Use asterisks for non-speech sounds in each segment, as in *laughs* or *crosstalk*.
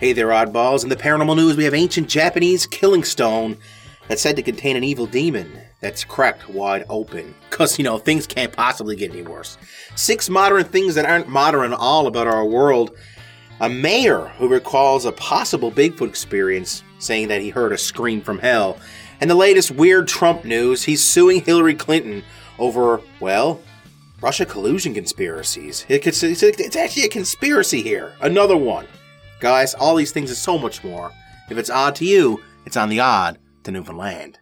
Hey there, oddballs. In the paranormal news, we have ancient Japanese killing stone that's said to contain an evil demon that's cracked wide open. Because, you know, things can't possibly get any worse. Six modern things that aren't modern at all about our world. A mayor who recalls a possible Bigfoot experience, saying that he heard a scream from hell. And the latest weird Trump news he's suing Hillary Clinton over, well, Russia collusion conspiracies. It's actually a conspiracy here. Another one. Guys, all these things and so much more. If it's odd to you, it's on the odd to Newfoundland.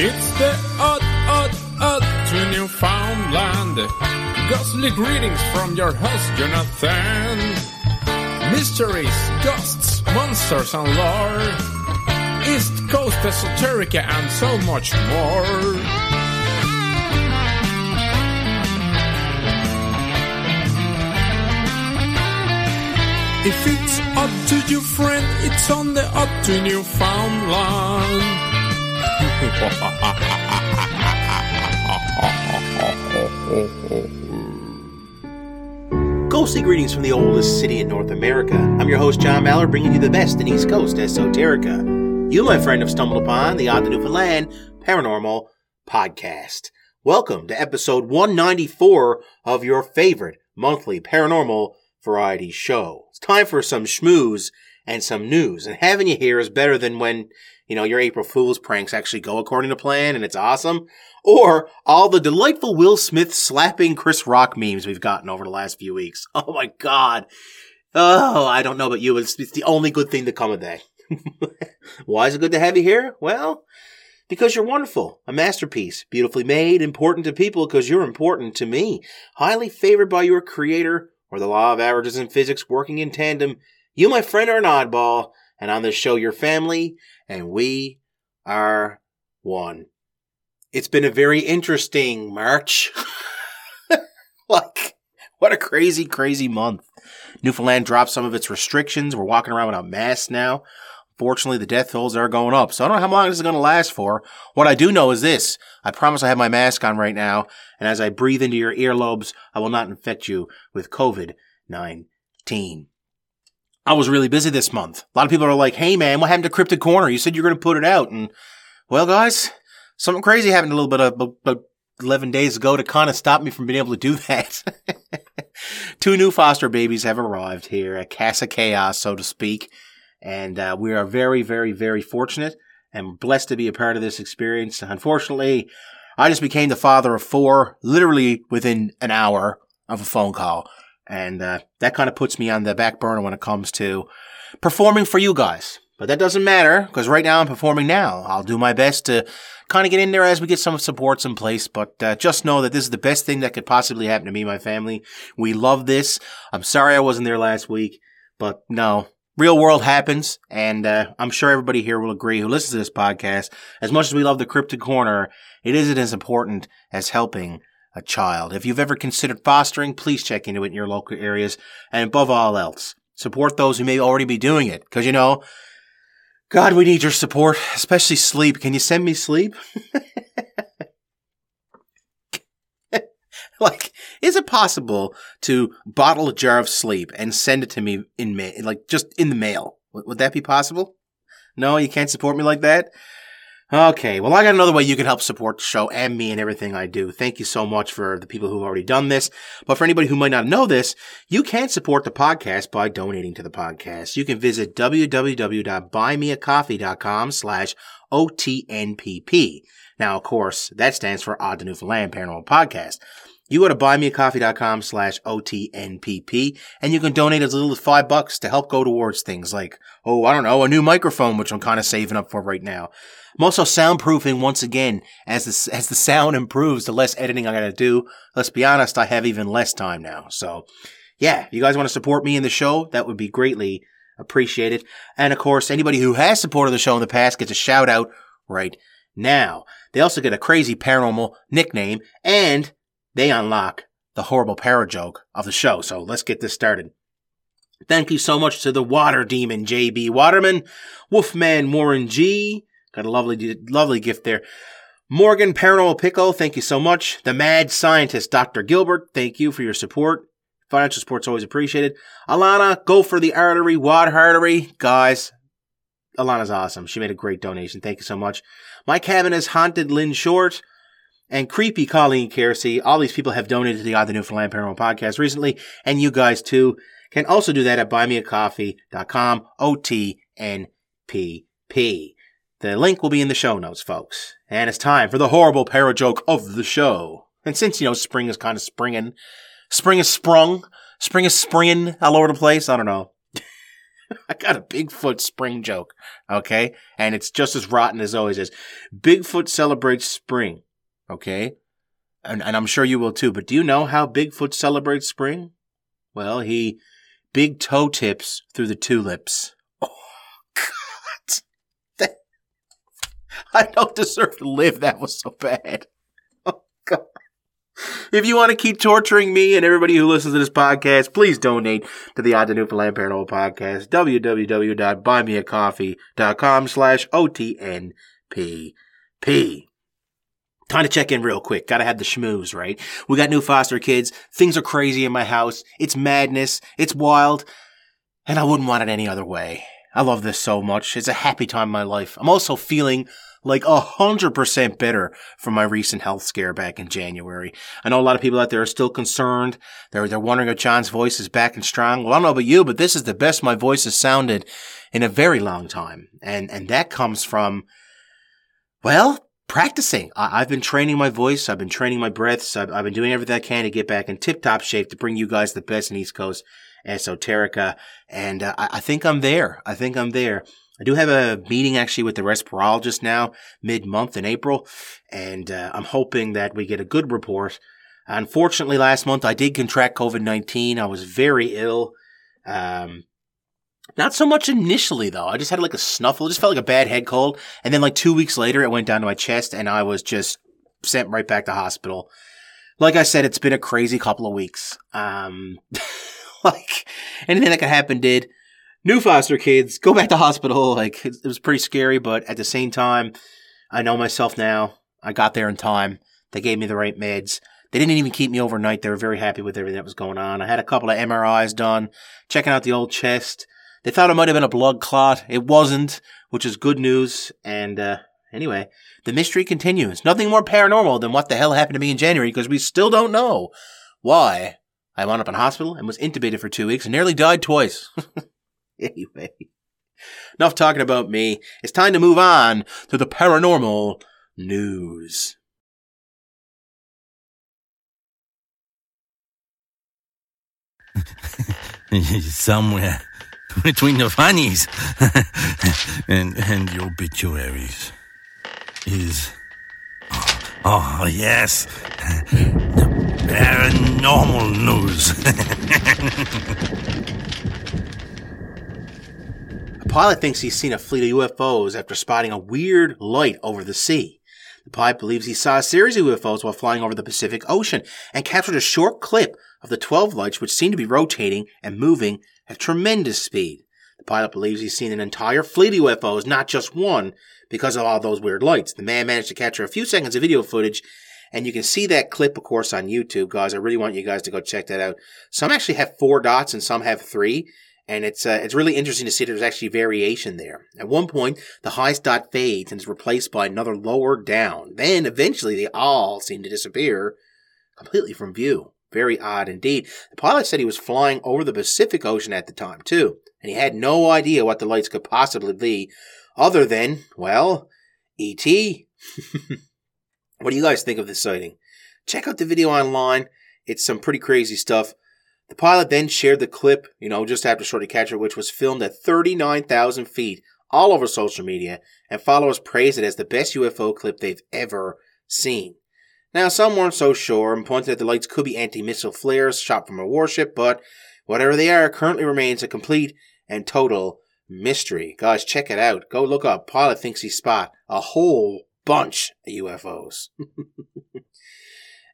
It's the odd, odd, odd to Newfoundland. Ghostly greetings from your host, Jonathan. Mysteries, ghosts, monsters, and lore. East Coast esoterica and so much more. If it's odd to your friend, it's on the odd to Newfoundland. Ghostly *laughs* greetings from the oldest city in North America. I'm your host, John Mallard, bringing you the best in East Coast esoterica. You, my friend, have stumbled upon the Odd Newfoundland Paranormal Podcast. Welcome to episode 194 of your favorite monthly paranormal variety show. It's time for some schmooze and some news. And having you here is better than when, you know, your April Fool's pranks actually go according to plan and it's awesome. Or all the delightful Will Smith slapping Chris Rock memes we've gotten over the last few weeks. *laughs* Oh my God. Oh, I don't know about you. It's, it's the only good thing to come of that. *laughs* Why is it good to have you here? Well, because you're wonderful, a masterpiece, beautifully made, important to people because you're important to me, highly favored by your creator, or the law of averages in physics working in tandem, you, my friend, are an oddball, and on this show, your family, and we are one. It's been a very interesting March. *laughs* like, what a crazy, crazy month. Newfoundland dropped some of its restrictions. We're walking around without masks now. Fortunately, the death tolls are going up. So I don't know how long this is going to last for. What I do know is this. I promise I have my mask on right now. And as I breathe into your earlobes, I will not infect you with COVID 19. I was really busy this month. A lot of people are like, hey man, what happened to Cryptid Corner? You said you were going to put it out. And well, guys, something crazy happened a little bit uh, of, about 11 days ago to kind of stop me from being able to do *laughs* that. Two new foster babies have arrived here at Casa Chaos, so to speak. And uh, we are very, very, very fortunate and blessed to be a part of this experience. Unfortunately, I just became the father of four literally within an hour of a phone call. And uh, that kind of puts me on the back burner when it comes to performing for you guys. But that doesn't matter because right now I'm performing now. I'll do my best to kind of get in there as we get some supports in place. But uh, just know that this is the best thing that could possibly happen to me and my family. We love this. I'm sorry I wasn't there last week, but no, real world happens, and uh, I'm sure everybody here will agree who listens to this podcast. As much as we love the Cryptid Corner, it isn't as important as helping a child. If you've ever considered fostering, please check into it in your local areas, and above all else, support those who may already be doing it. Because you know, God, we need your support, especially sleep. Can you send me sleep? *laughs* *laughs* like, is it possible to bottle a jar of sleep and send it to me in mail, like just in the mail? Would that be possible? No, you can't support me like that? Okay, well, I got another way you can help support the show and me and everything I do. Thank you so much for the people who've already done this. But for anybody who might not know this, you can support the podcast by donating to the podcast. You can visit www.buymeacoffee.com slash OTNPP. Now, of course, that stands for Odd to Newfoundland Paranormal Podcast. You go to buymeacoffee.com slash OTNPP and you can donate as little as five bucks to help go towards things like, oh, I don't know, a new microphone, which I'm kind of saving up for right now. I'm also soundproofing once again. As the, as the sound improves, the less editing I gotta do. Let's be honest, I have even less time now. So yeah, if you guys want to support me in the show, that would be greatly appreciated. And of course, anybody who has supported the show in the past gets a shout out right now. They also get a crazy paranormal nickname and they unlock the horrible para joke of the show. So let's get this started. Thank you so much to the water demon JB Waterman, Wolfman Warren G. Got a lovely, lovely gift there. Morgan Paranormal Pickle, thank you so much. The mad scientist Dr. Gilbert, thank you for your support. Financial support's always appreciated. Alana, go for the artery, wad artery. Guys, Alana's awesome. She made a great donation. Thank you so much. My cabin is haunted Lynn Short and creepy Colleen Kersey. All these people have donated to the Odd the Newfoundland Paranormal Podcast recently, and you guys too can also do that at buymeacoffee.com, O-T-N-P-P. The link will be in the show notes, folks. And it's time for the horrible para joke of the show. And since, you know, spring is kind of springing, spring is sprung, spring is springing all over the place, I don't know. *laughs* I got a Bigfoot spring joke, okay? And it's just as rotten as always is. Bigfoot celebrates spring, okay? And, and I'm sure you will too, but do you know how Bigfoot celebrates spring? Well, he big toe tips through the tulips. Oh, God. *laughs* That, I don't deserve to live. That was so bad. Oh, God. If you want to keep torturing me and everybody who listens to this podcast, please donate to the Odd Newfoundland Paranormal Podcast. www.buymeacoffee.com slash OTNPP. Time to check in real quick. Gotta have the schmooze, right? We got new foster kids. Things are crazy in my house. It's madness. It's wild. And I wouldn't want it any other way. I love this so much. It's a happy time in my life. I'm also feeling like a hundred percent better from my recent health scare back in January. I know a lot of people out there are still concerned. They're, they're wondering if John's voice is back and strong. Well, I don't know about you, but this is the best my voice has sounded in a very long time. And, and that comes from, well, practicing. I, have been training my voice. I've been training my breaths. I've, I've been doing everything I can to get back in tip top shape to bring you guys the best in East Coast esoterica. And uh, I, I, think I'm there. I think I'm there. I do have a meeting actually with the respirologist now mid month in April. And uh, I'm hoping that we get a good report. Unfortunately, last month I did contract COVID 19. I was very ill. Um, not so much initially though. I just had like a snuffle. It just felt like a bad head cold. And then like two weeks later, it went down to my chest and I was just sent right back to hospital. Like I said, it's been a crazy couple of weeks. Um, *laughs* like anything that could happen did. New foster kids go back to hospital. Like it, it was pretty scary, but at the same time, I know myself now. I got there in time. They gave me the right meds. They didn't even keep me overnight. They were very happy with everything that was going on. I had a couple of MRIs done, checking out the old chest. They thought it might have been a blood clot. It wasn't, which is good news. And uh, anyway, the mystery continues. Nothing more paranormal than what the hell happened to me in January because we still don't know why I wound up in hospital and was intubated for two weeks and nearly died twice. *laughs* anyway, enough talking about me. It's time to move on to the paranormal news. *laughs* Somewhere *laughs* between the funnies *laughs* and, and the obituaries is. Oh, oh yes, *laughs* the paranormal news. a pilot thinks he's seen a fleet of UFOs after spotting a weird light over the sea. The pilot believes he saw a series of UFOs while flying over the Pacific Ocean and captured a short clip of the 12 lights which seemed to be rotating and moving at tremendous speed. The pilot believes he's seen an entire fleet of UFOs, not just one, because of all those weird lights. The man managed to capture a few seconds of video footage, and you can see that clip, of course, on YouTube, guys. I really want you guys to go check that out. Some actually have four dots and some have three. And it's uh, it's really interesting to see there's actually variation there. At one point, the highest dot fades and is replaced by another lower down. Then eventually, they all seem to disappear completely from view. Very odd indeed. The pilot said he was flying over the Pacific Ocean at the time, too, and he had no idea what the lights could possibly be, other than, well, E.T. *laughs* what do you guys think of this sighting? Check out the video online. It's some pretty crazy stuff. The pilot then shared the clip, you know, just after Shorty Catcher, which was filmed at 39,000 feet all over social media, and followers praised it as the best UFO clip they've ever seen. Now, some weren't so sure and pointed that the lights could be anti missile flares shot from a warship, but whatever they are, currently remains a complete and total mystery. Guys, check it out. Go look up. Pilot thinks he spot a whole bunch of UFOs. *laughs*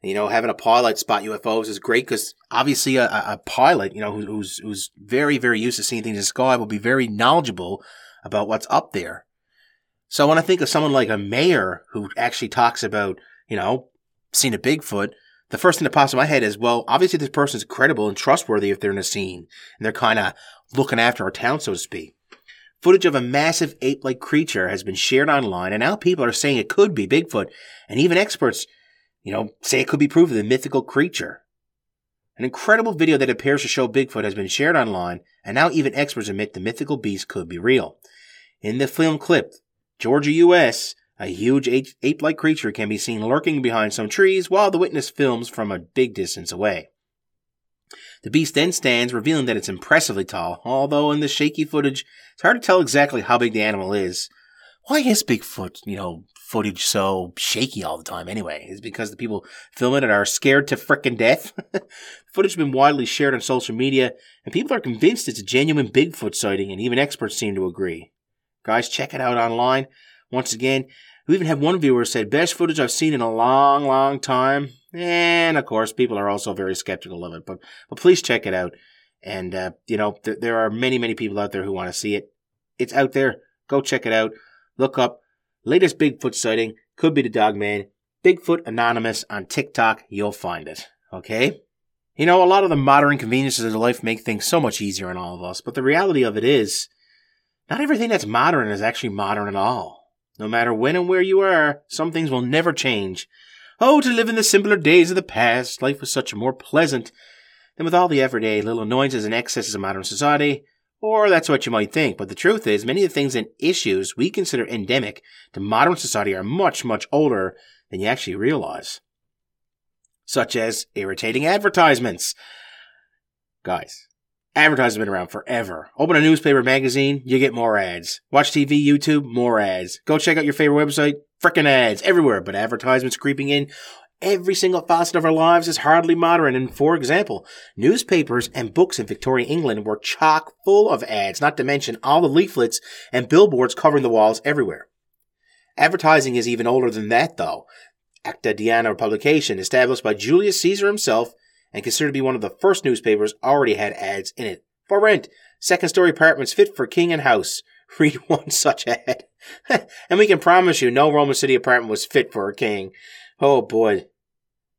you know, having a pilot spot UFOs is great because obviously a, a, pilot, you know, who's who's very very used to seeing things in the sky will be very knowledgeable about what's up there. So when I think of someone like a mayor who actually talks about, you know, seeing a Bigfoot, The first thing that pops in my head is, well, obviously this person's credible and trustworthy if they're in a scene and they're kind of looking after our town, so to speak. Footage of a massive ape-like creature has been shared online, and now people are saying it could be Bigfoot, and even experts, you know, say it could be proof of the mythical creature. An incredible video that appears to show Bigfoot has been shared online, and now even experts admit the mythical beast could be real. In the film clip, Georgia, U.S., a huge ape like creature can be seen lurking behind some trees while the witness films from a big distance away. The beast then stands, revealing that it's impressively tall, although in the shaky footage, it's hard to tell exactly how big the animal is. Why is Bigfoot, you know, footage so shaky all the time anyway? Is because the people filming it are scared to frickin' death? *laughs* footage has been widely shared on social media, and people are convinced it's a genuine Bigfoot sighting, and even experts seem to agree. Guys, check it out online. Once again, we even had one viewer said, best footage I've seen in a long, long time. And of course, people are also very skeptical of it, but, but please check it out. And, uh, you know, th- there are many, many people out there who want to see it. It's out there. Go check it out. Look up latest Bigfoot sighting. Could be the dog man. Bigfoot Anonymous on TikTok. You'll find it. Okay? You know, a lot of the modern conveniences of life make things so much easier on all of us, but the reality of it is, not everything that's modern is actually modern at all. No matter when and where you are, some things will never change. Oh, to live in the simpler days of the past, life was such more pleasant than with all the everyday little annoyances and excesses of modern society. Or that's what you might think, but the truth is, many of the things and issues we consider endemic to modern society are much, much older than you actually realize. Such as irritating advertisements. Guys, Advertising has been around forever. Open a newspaper magazine, you get more ads. Watch TV, YouTube, more ads. Go check out your favorite website, frickin' ads everywhere, but advertisements creeping in. Every single facet of our lives is hardly modern. And for example, newspapers and books in Victorian England were chock full of ads, not to mention all the leaflets and billboards covering the walls everywhere. Advertising is even older than that, though. Acta Diurna publication, established by Julius Caesar himself, and considered to be one of the first newspapers, already had ads in it. For rent, second story apartments fit for king and house. *laughs* Read one such ad. *laughs* and we can promise you no Roman city apartment was fit for a king. Oh boy.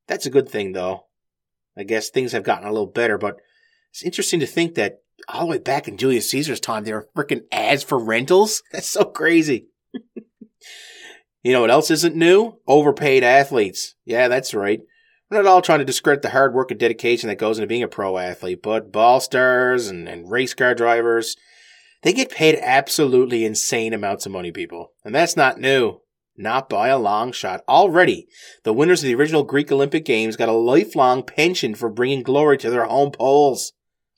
That's a good thing though. I guess things have gotten a little better, but it's interesting to think that all the way back in Julius Caesar's time, there were freaking ads for rentals. *laughs* That's so crazy. *laughs* you know what else isn't new? Overpaid athletes. Yeah, that's right. We're not all trying to discredit the hard work and dedication that goes into being a pro athlete, but ball stars and, and race car drivers, they get paid absolutely insane amounts of money, people. And that's not new. Not by a long shot. Already, the winners of the original Greek Olympic Games got a lifelong pension for bringing glory to their home poles.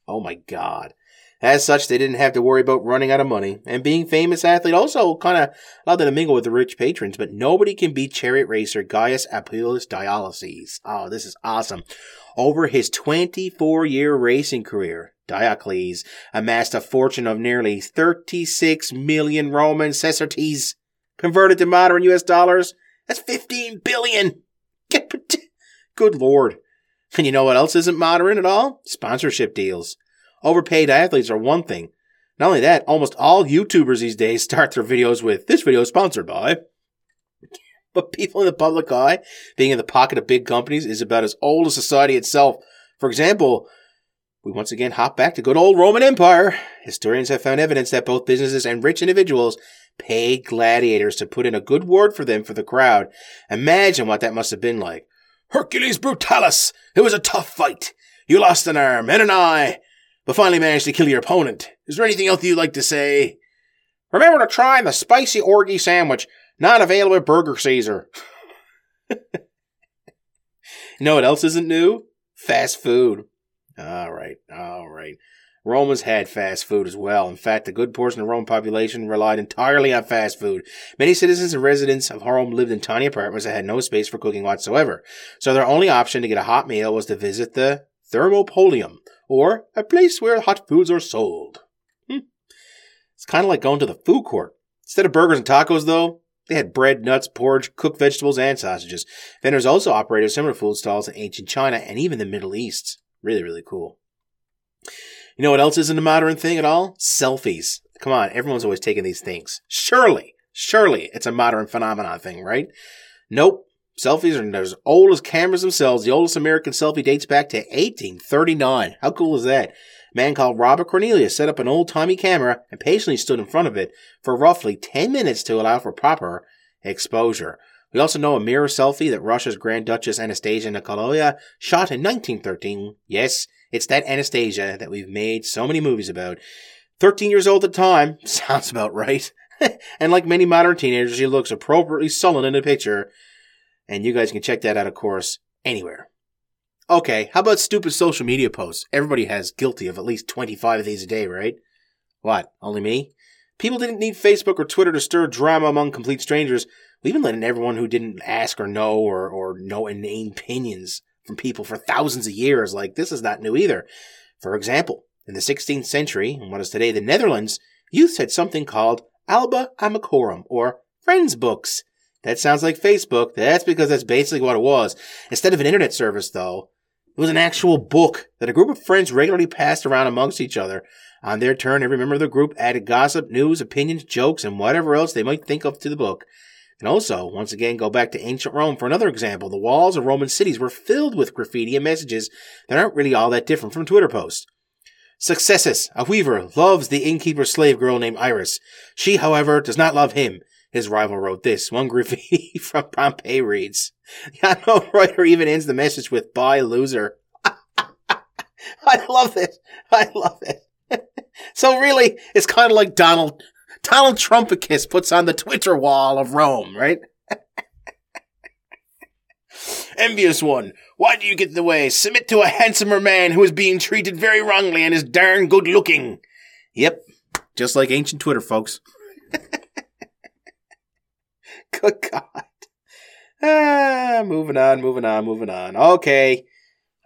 Oh my god. As such, they didn't have to worry about running out of money. And being famous athlete also kind of allowed them to mingle with the rich patrons. But nobody can beat chariot racer Gaius Appius Diocles. Oh, this is awesome. Over his 24 year racing career, Diocles amassed a fortune of nearly 36 million Roman sesterces. Converted to modern US dollars, that's 15 billion. Good lord. And you know what else isn't modern at all? Sponsorship deals. Overpaid athletes are one thing. Not only that, almost all YouTubers these days *laughs* start their videos with this video is sponsored by. *laughs* But people in the public eye, being in the pocket of big companies, is about as old as society itself. For example, we once again hop back to good old Roman Empire. Historians have found evidence that both businesses and rich individuals paid gladiators to put in a good word for them for the crowd. Imagine what that must have been like. Hercules Brutalis! It was a tough fight. You lost an arm and an eye, but finally managed to kill your opponent. Is there anything else you'd like to say? Remember to try the spicy orgy sandwich, not available at Burger Caesar. *laughs* you know what else isn't new? Fast food. All right, all right. Romans had fast food as well. In fact, a good portion of the Roman population relied entirely on fast food. Many citizens and residents of Rome lived in tiny apartments that had no space for cooking whatsoever. So their only option to get a hot meal was to visit the Thermopolium, or a place where hot foods are sold. Hmm. It's kind of like going to the food court. Instead of burgers and tacos, though, they had bread, nuts, porridge, cooked vegetables, and sausages. Vendors also operated similar food stalls in ancient China and even the Middle East. Really, really cool. You know what else isn't a modern thing at all? Selfies. Come on, everyone's always taking these things. Surely, surely it's a modern phenomenon thing, right? Nope. Selfies are as old as cameras themselves. The oldest American selfie dates back to 1839. How cool is that? A man called Robert Cornelius set up an old timey camera and patiently stood in front of it for roughly 10 minutes to allow for proper exposure. We also know a mirror selfie that Russia's Grand Duchess Anastasia Nikolaevna shot in 1913. Yes, it's that Anastasia that we've made so many movies about. 13 years old at the time, *laughs* sounds about right. *laughs* and like many modern teenagers, she looks appropriately sullen in the picture. And you guys can check that out, of course, anywhere. Okay, how about stupid social media posts? Everybody has guilty of at least 25 of these a day, right? What, only me? People didn't need Facebook or Twitter to stir drama among complete strangers. We've been letting everyone who didn't ask or know or, or know inane opinions from people for thousands of years. Like, this is not new either. For example, in the 16th century, in what is today the Netherlands, youth had something called Alba Amicorum, or Friends Books. That sounds like Facebook. That's because that's basically what it was. Instead of an internet service, though, it was an actual book that a group of friends regularly passed around amongst each other. On their turn, every member of the group added gossip, news, opinions, jokes, and whatever else they might think of to the book. And also, once again, go back to ancient Rome for another example. The walls of Roman cities were filled with graffiti and messages that aren't really all that different from Twitter posts. Successus, a weaver, loves the innkeeper slave girl named Iris. She, however, does not love him. His rival wrote this. One *laughs* graffiti from Pompeii reads, The unknown writer even ends the message with, Bye, loser. *laughs* I love it. I love it. so really, it's kind of like Donald Donald Trumpicus puts on the Twitter wall of Rome, right? *laughs* Envious one, why do you get in the way? Submit to a handsomer man who is being treated very wrongly and is darn good looking. Yep, just like ancient Twitter, folks. *laughs* good God. Ah, moving on, moving on, moving on. Okay.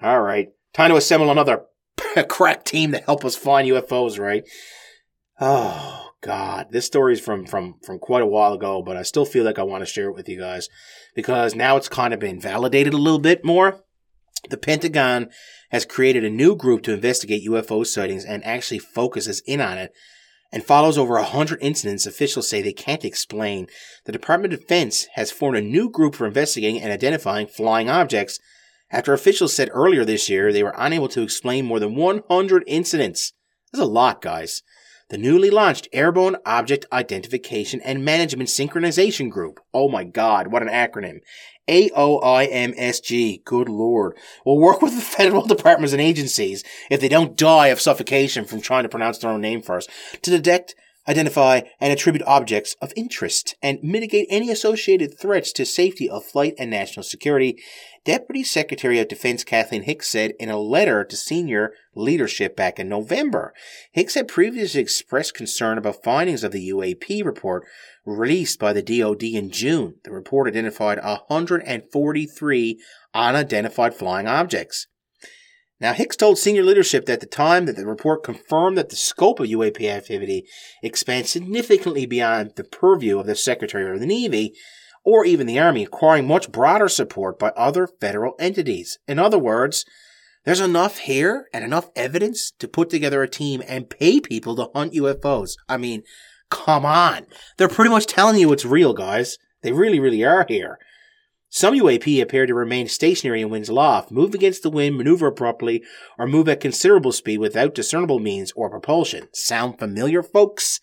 All right. Time to assemble another *laughs* crack team to help us find UFOs, right? Oh, God, this story is from from from quite a while ago, but I still feel like I want to share it with you guys because now it's kind of been validated a little bit more. The Pentagon has created a new group to investigate UFO sightings and actually focuses in on it and follows over a hundred incidents officials say they can't explain. The Department of Defense has formed a new group for investigating and identifying flying objects after officials said earlier this year they were unable to explain more than 100 incidents. That's a lot, guys the newly launched Airborne Object Identification and Management Synchronization Group. Oh my god, what an acronym. AOIMSG, good lord, will work with the *laughs* federal departments and agencies, if they don't die of suffocation from trying to pronounce their own name first, to detect, identify, and attribute objects of interest, and mitigate any associated threats to safety of flight and national security, Deputy Secretary of Defense Kathleen Hicks said in a letter to senior leadership back in November. Hicks had previously expressed concern about findings of the UAP report released by the DoD in June. The report identified 143 unidentified flying objects. Now, Hicks told senior leadership that at the time that the report confirmed that the scope of UAP activity expands significantly beyond the purview of the Secretary of the Navy or even the Army, acquiring much broader support by other federal entities. In other words, there's enough here and enough evidence to put together a team and pay people to hunt UFOs. I mean, come on. They're pretty much telling you it's real, guys. They really, really are here. Some UAP appear to remain stationary in winds aloft, move against the wind, maneuver abruptly, or move at considerable speed without discernible means or propulsion. Sound familiar, folks?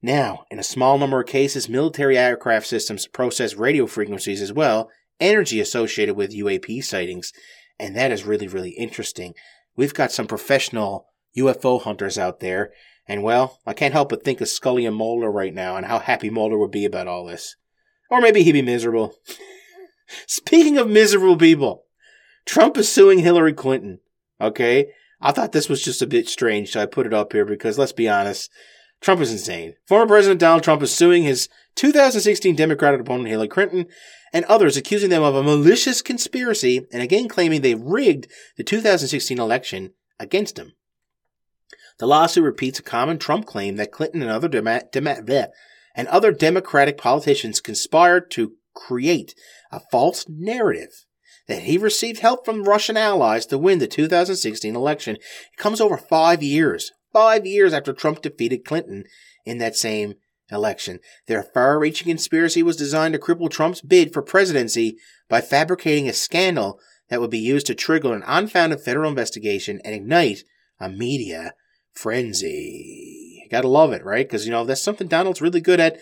Now, in a small number of cases, military aircraft systems process radio frequencies as well, energy associated with UAP sightings, and that is really, really interesting. We've got some professional UFO hunters out there, and well, I can't help but think of Scully and Mulder right now and how happy Mulder would be about all this. Or maybe he'd be miserable. *laughs* Speaking of miserable people, Trump is suing Hillary Clinton. Okay? I thought this was just a bit strange, so I put it up here because let's be honest, Trump is insane. Former President Donald Trump is suing his 2016 Democratic opponent Hillary Clinton and others, accusing them of a malicious conspiracy and again claiming they rigged the 2016 election against him. The lawsuit repeats a common Trump claim that Clinton and other, Dem- Dem- and other Democratic politicians conspired to create a false narrative that he received help from Russian allies to win the 2016 election. It comes over five years five years after Trump defeated Clinton in that same election. Their far reaching conspiracy was designed to cripple Trump's bid for presidency by fabricating a scandal that would be used to trigger an unfounded federal investigation and ignite a media frenzy. You Gotta love it, right? Because, you know, that's something Donald's really good at.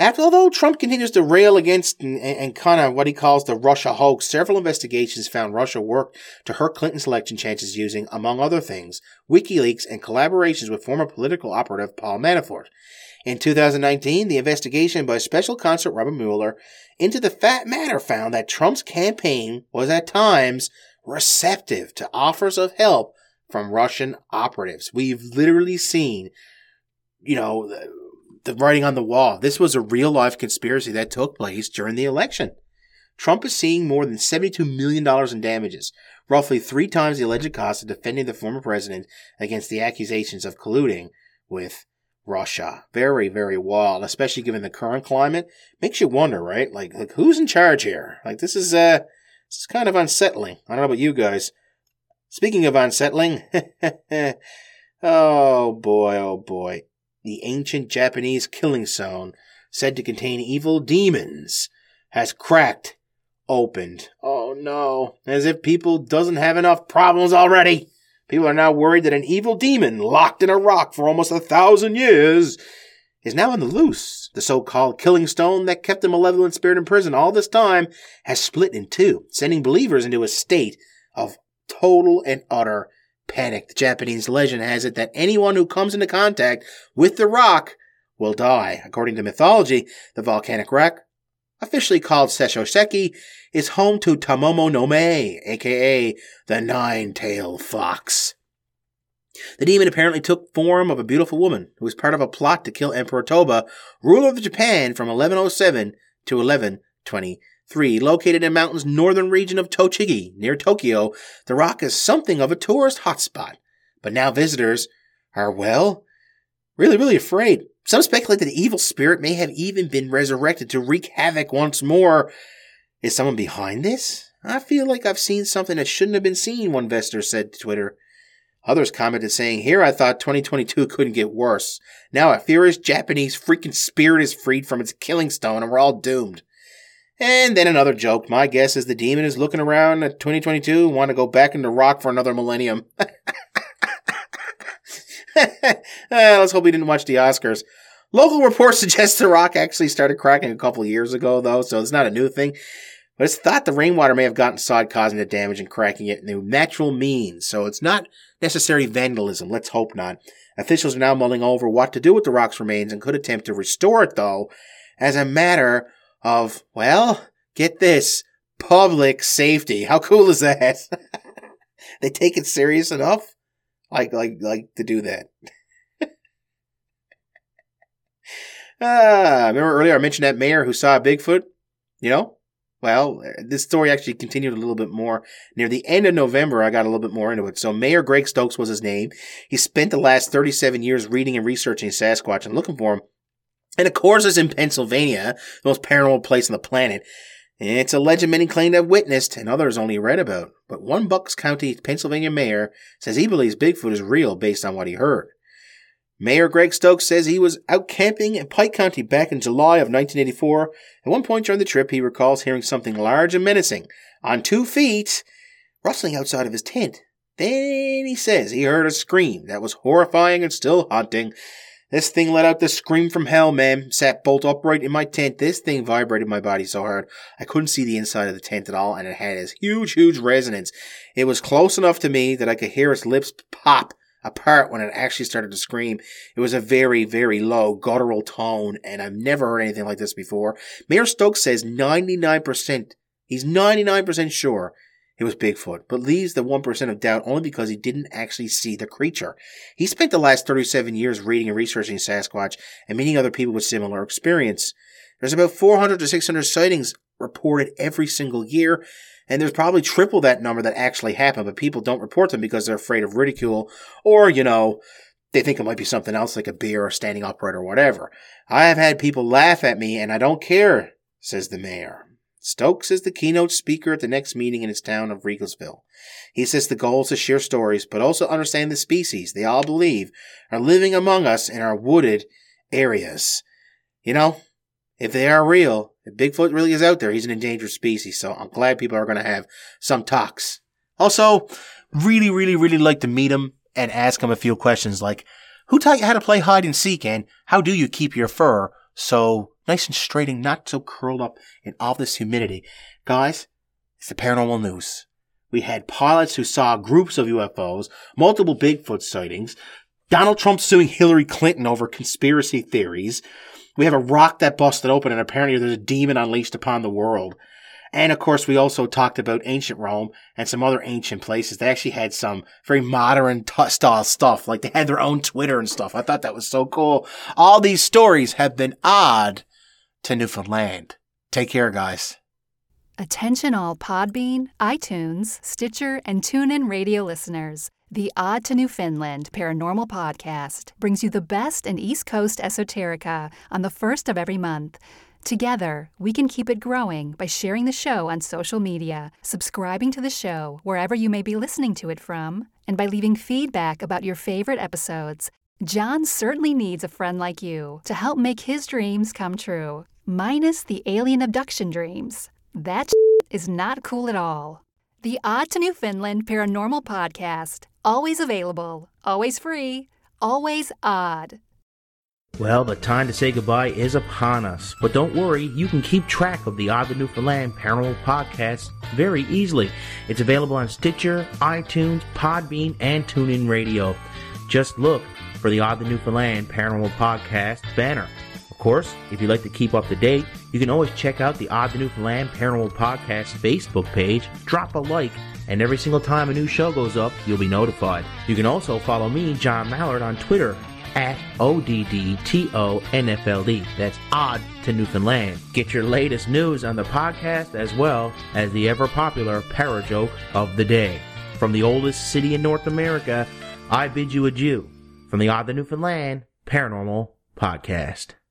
After, although Trump continues to rail against and, and kind of what he calls the Russia hoax, several investigations found Russia worked to hurt Clinton's election chances using, among other things, WikiLeaks and collaborations with former political operative Paul Manafort. In 2019, the investigation by special counsel Robert Mueller into the fat matter found that Trump's campaign was at times receptive to offers of help from Russian operatives. We've literally seen, you know, the, writing on the wall. This was a real life conspiracy that took place during the election. Trump is seeing more than $72 million in damages, roughly three times the alleged cost of defending the former president against the accusations of colluding with Russia. Very, very wild, especially given the current climate. Makes you wonder, right? Like, like who's in charge here? Like, this is, uh, this is kind of unsettling. I don't know about you guys. Speaking of unsettling, *laughs* oh boy, oh boy. The ancient Japanese killing zone, said to contain evil demons, has cracked opened. Oh no. As if people doesn't have enough problems already. People are now worried that an evil demon locked in a rock for almost a thousand years is now on the loose. The so-called killing stone that kept the malevolent spirit in prison all this time has split in two, sending believers into a state of total and utter panic. The Japanese legend has it that anyone who comes into contact with the rock will die. According to mythology, the volcanic rock, officially called Sesshoseki, is home to Tamamo no Mae, aka the Nine-Tailed Fox. The demon apparently took form of a beautiful woman who was part of a plot to kill Emperor Toba, ruler of Japan from 1107 to 1123. Located in mountains northern region of Tochigi, near Tokyo, the rock is something of a tourist hotspot. But now visitors are, well, really, really afraid. Some speculate that the evil spirit may have even been resurrected to wreak havoc once more is someone behind this? I feel like I've seen something that shouldn't have been seen, one investor said to Twitter. Others commented saying, Here I thought 2022 couldn't get worse. Now a furious Japanese freaking spirit is freed from its killing stone and we're all doomed. And then another joke. My guess is the demon is looking around at 2022 and want to go back into rock for another millennium. *laughs* uh, let's hope he didn't watch the Oscars. Local reports *laughs* suggest the rock actually started cracking a couple years ago, though, so it's not a new thing. But it's thought the rainwater may have gotten inside, causing the damage and cracking it through natural means. So it's not necessarily vandalism. Let's hope not. Officials are now mulling over what to do with the rock's remains and could attempt to restore it, though, as a matter of, well, get this, public safety. How cool is that? *laughs* they take it serious enough? Like, like, like to do that. *laughs* ah, remember earlier I mentioned that mayor who saw Bigfoot? You know? Well, this story actually continued a little bit more. Near the end of November, I got a little bit more into it. So Mayor Greg Stokes was his name. He spent the last 37 years reading and researching Sasquatch and looking for him. And of course, it's in Pennsylvania, the most paranormal place on the planet. It's a legend many claim to have witnessed and others only read about. But one Bucks County, Pennsylvania mayor says he believes Bigfoot is real based on what he heard. Mayor Greg Stokes says he was out camping in Pike County back in July of 1984. At one point during the trip, he recalls hearing something large and menacing on two feet rustling outside of his tent. Then he says he heard a scream that was horrifying and still haunting. This thing let out the scream from hell, man. Sat bolt upright in my tent. This thing vibrated my body so hard I couldn't see the inside of the tent at all, and it had this huge, huge resonance. It was close enough to me that I could hear its lips pop apart when it actually started to scream. It was a very, very low guttural tone, and I've never heard anything like this before. Mayor Stokes says 99%, he's 99% sure it was Bigfoot, but leaves the 1% of doubt only because he didn't actually see the creature. He spent the last 37 years reading and researching Sasquatch and meeting other people with similar experience. There's about 400 to 600 sightings reported every single year, and there's probably triple that number that actually happen, but people don't report them because they're afraid of ridicule or, you know, they think it might be something else like a bear or standing upright or whatever. I have had people laugh at me and I don't care, says the mayor. Stokes is the keynote speaker at the next meeting in his town of Riegelsville. He says the goal is to share stories, but also understand the species they all believe are living among us in our wooded areas. you know, if they are real, if Bigfoot really is out there, he's an endangered species. So I'm glad people are going to have some talks. Also, really, really, really like to meet him and ask him a few questions like, who taught you how to play hide and seek and how do you keep your fur so nice and straight and not so curled up in all this humidity? Guys, it's the paranormal news. We had pilots who saw groups of UFOs, multiple Bigfoot sightings, Donald Trump suing Hillary Clinton over conspiracy theories. We have a rock that busted open and apparently there's a demon unleashed upon the world. And of course, we also talked about ancient Rome and some other ancient places. They actually had some very modern t- style stuff. Like they had their own Twitter and stuff. I thought that was so cool. All these stories have been odd to Newfoundland. Take care, guys. Attention all Podbean, iTunes, Stitcher, and TuneIn radio listeners. The Odd to Newfoundland Paranormal Podcast brings you the best in East Coast esoterica on the first of every month. Together, we can keep it growing by sharing the show on social media, subscribing to the show wherever you may be listening to it from, and by leaving feedback about your favorite episodes. John certainly needs a friend like you to help make his dreams come true, minus the alien abduction dreams. That *laughs* is not cool at all. The Odd to Newfoundland Paranormal Podcast. Always available, always free, always odd. Well, the time to say goodbye is upon us. But don't worry, you can keep track of the Odd to Newfoundland Paranormal Podcast very easily. It's available on Stitcher, iTunes, Podbean, and TuneIn Radio. Just look for the Odd to Newfoundland Paranormal Podcast banner. Of course, if you'd like to keep up to date, you can always check out the Odd to Newfoundland Paranormal Podcast Facebook page, drop a like, and every single time a new show goes up, you'll be notified. You can also follow me, John Mallard, on Twitter at O-D-D-T-O-N-F-L-D. That's Odd to Newfoundland. Get your latest news on the podcast as well as the ever popular parajoke of the day. From the oldest city in North America, I bid you adieu from the Odd to Newfoundland Paranormal Podcast.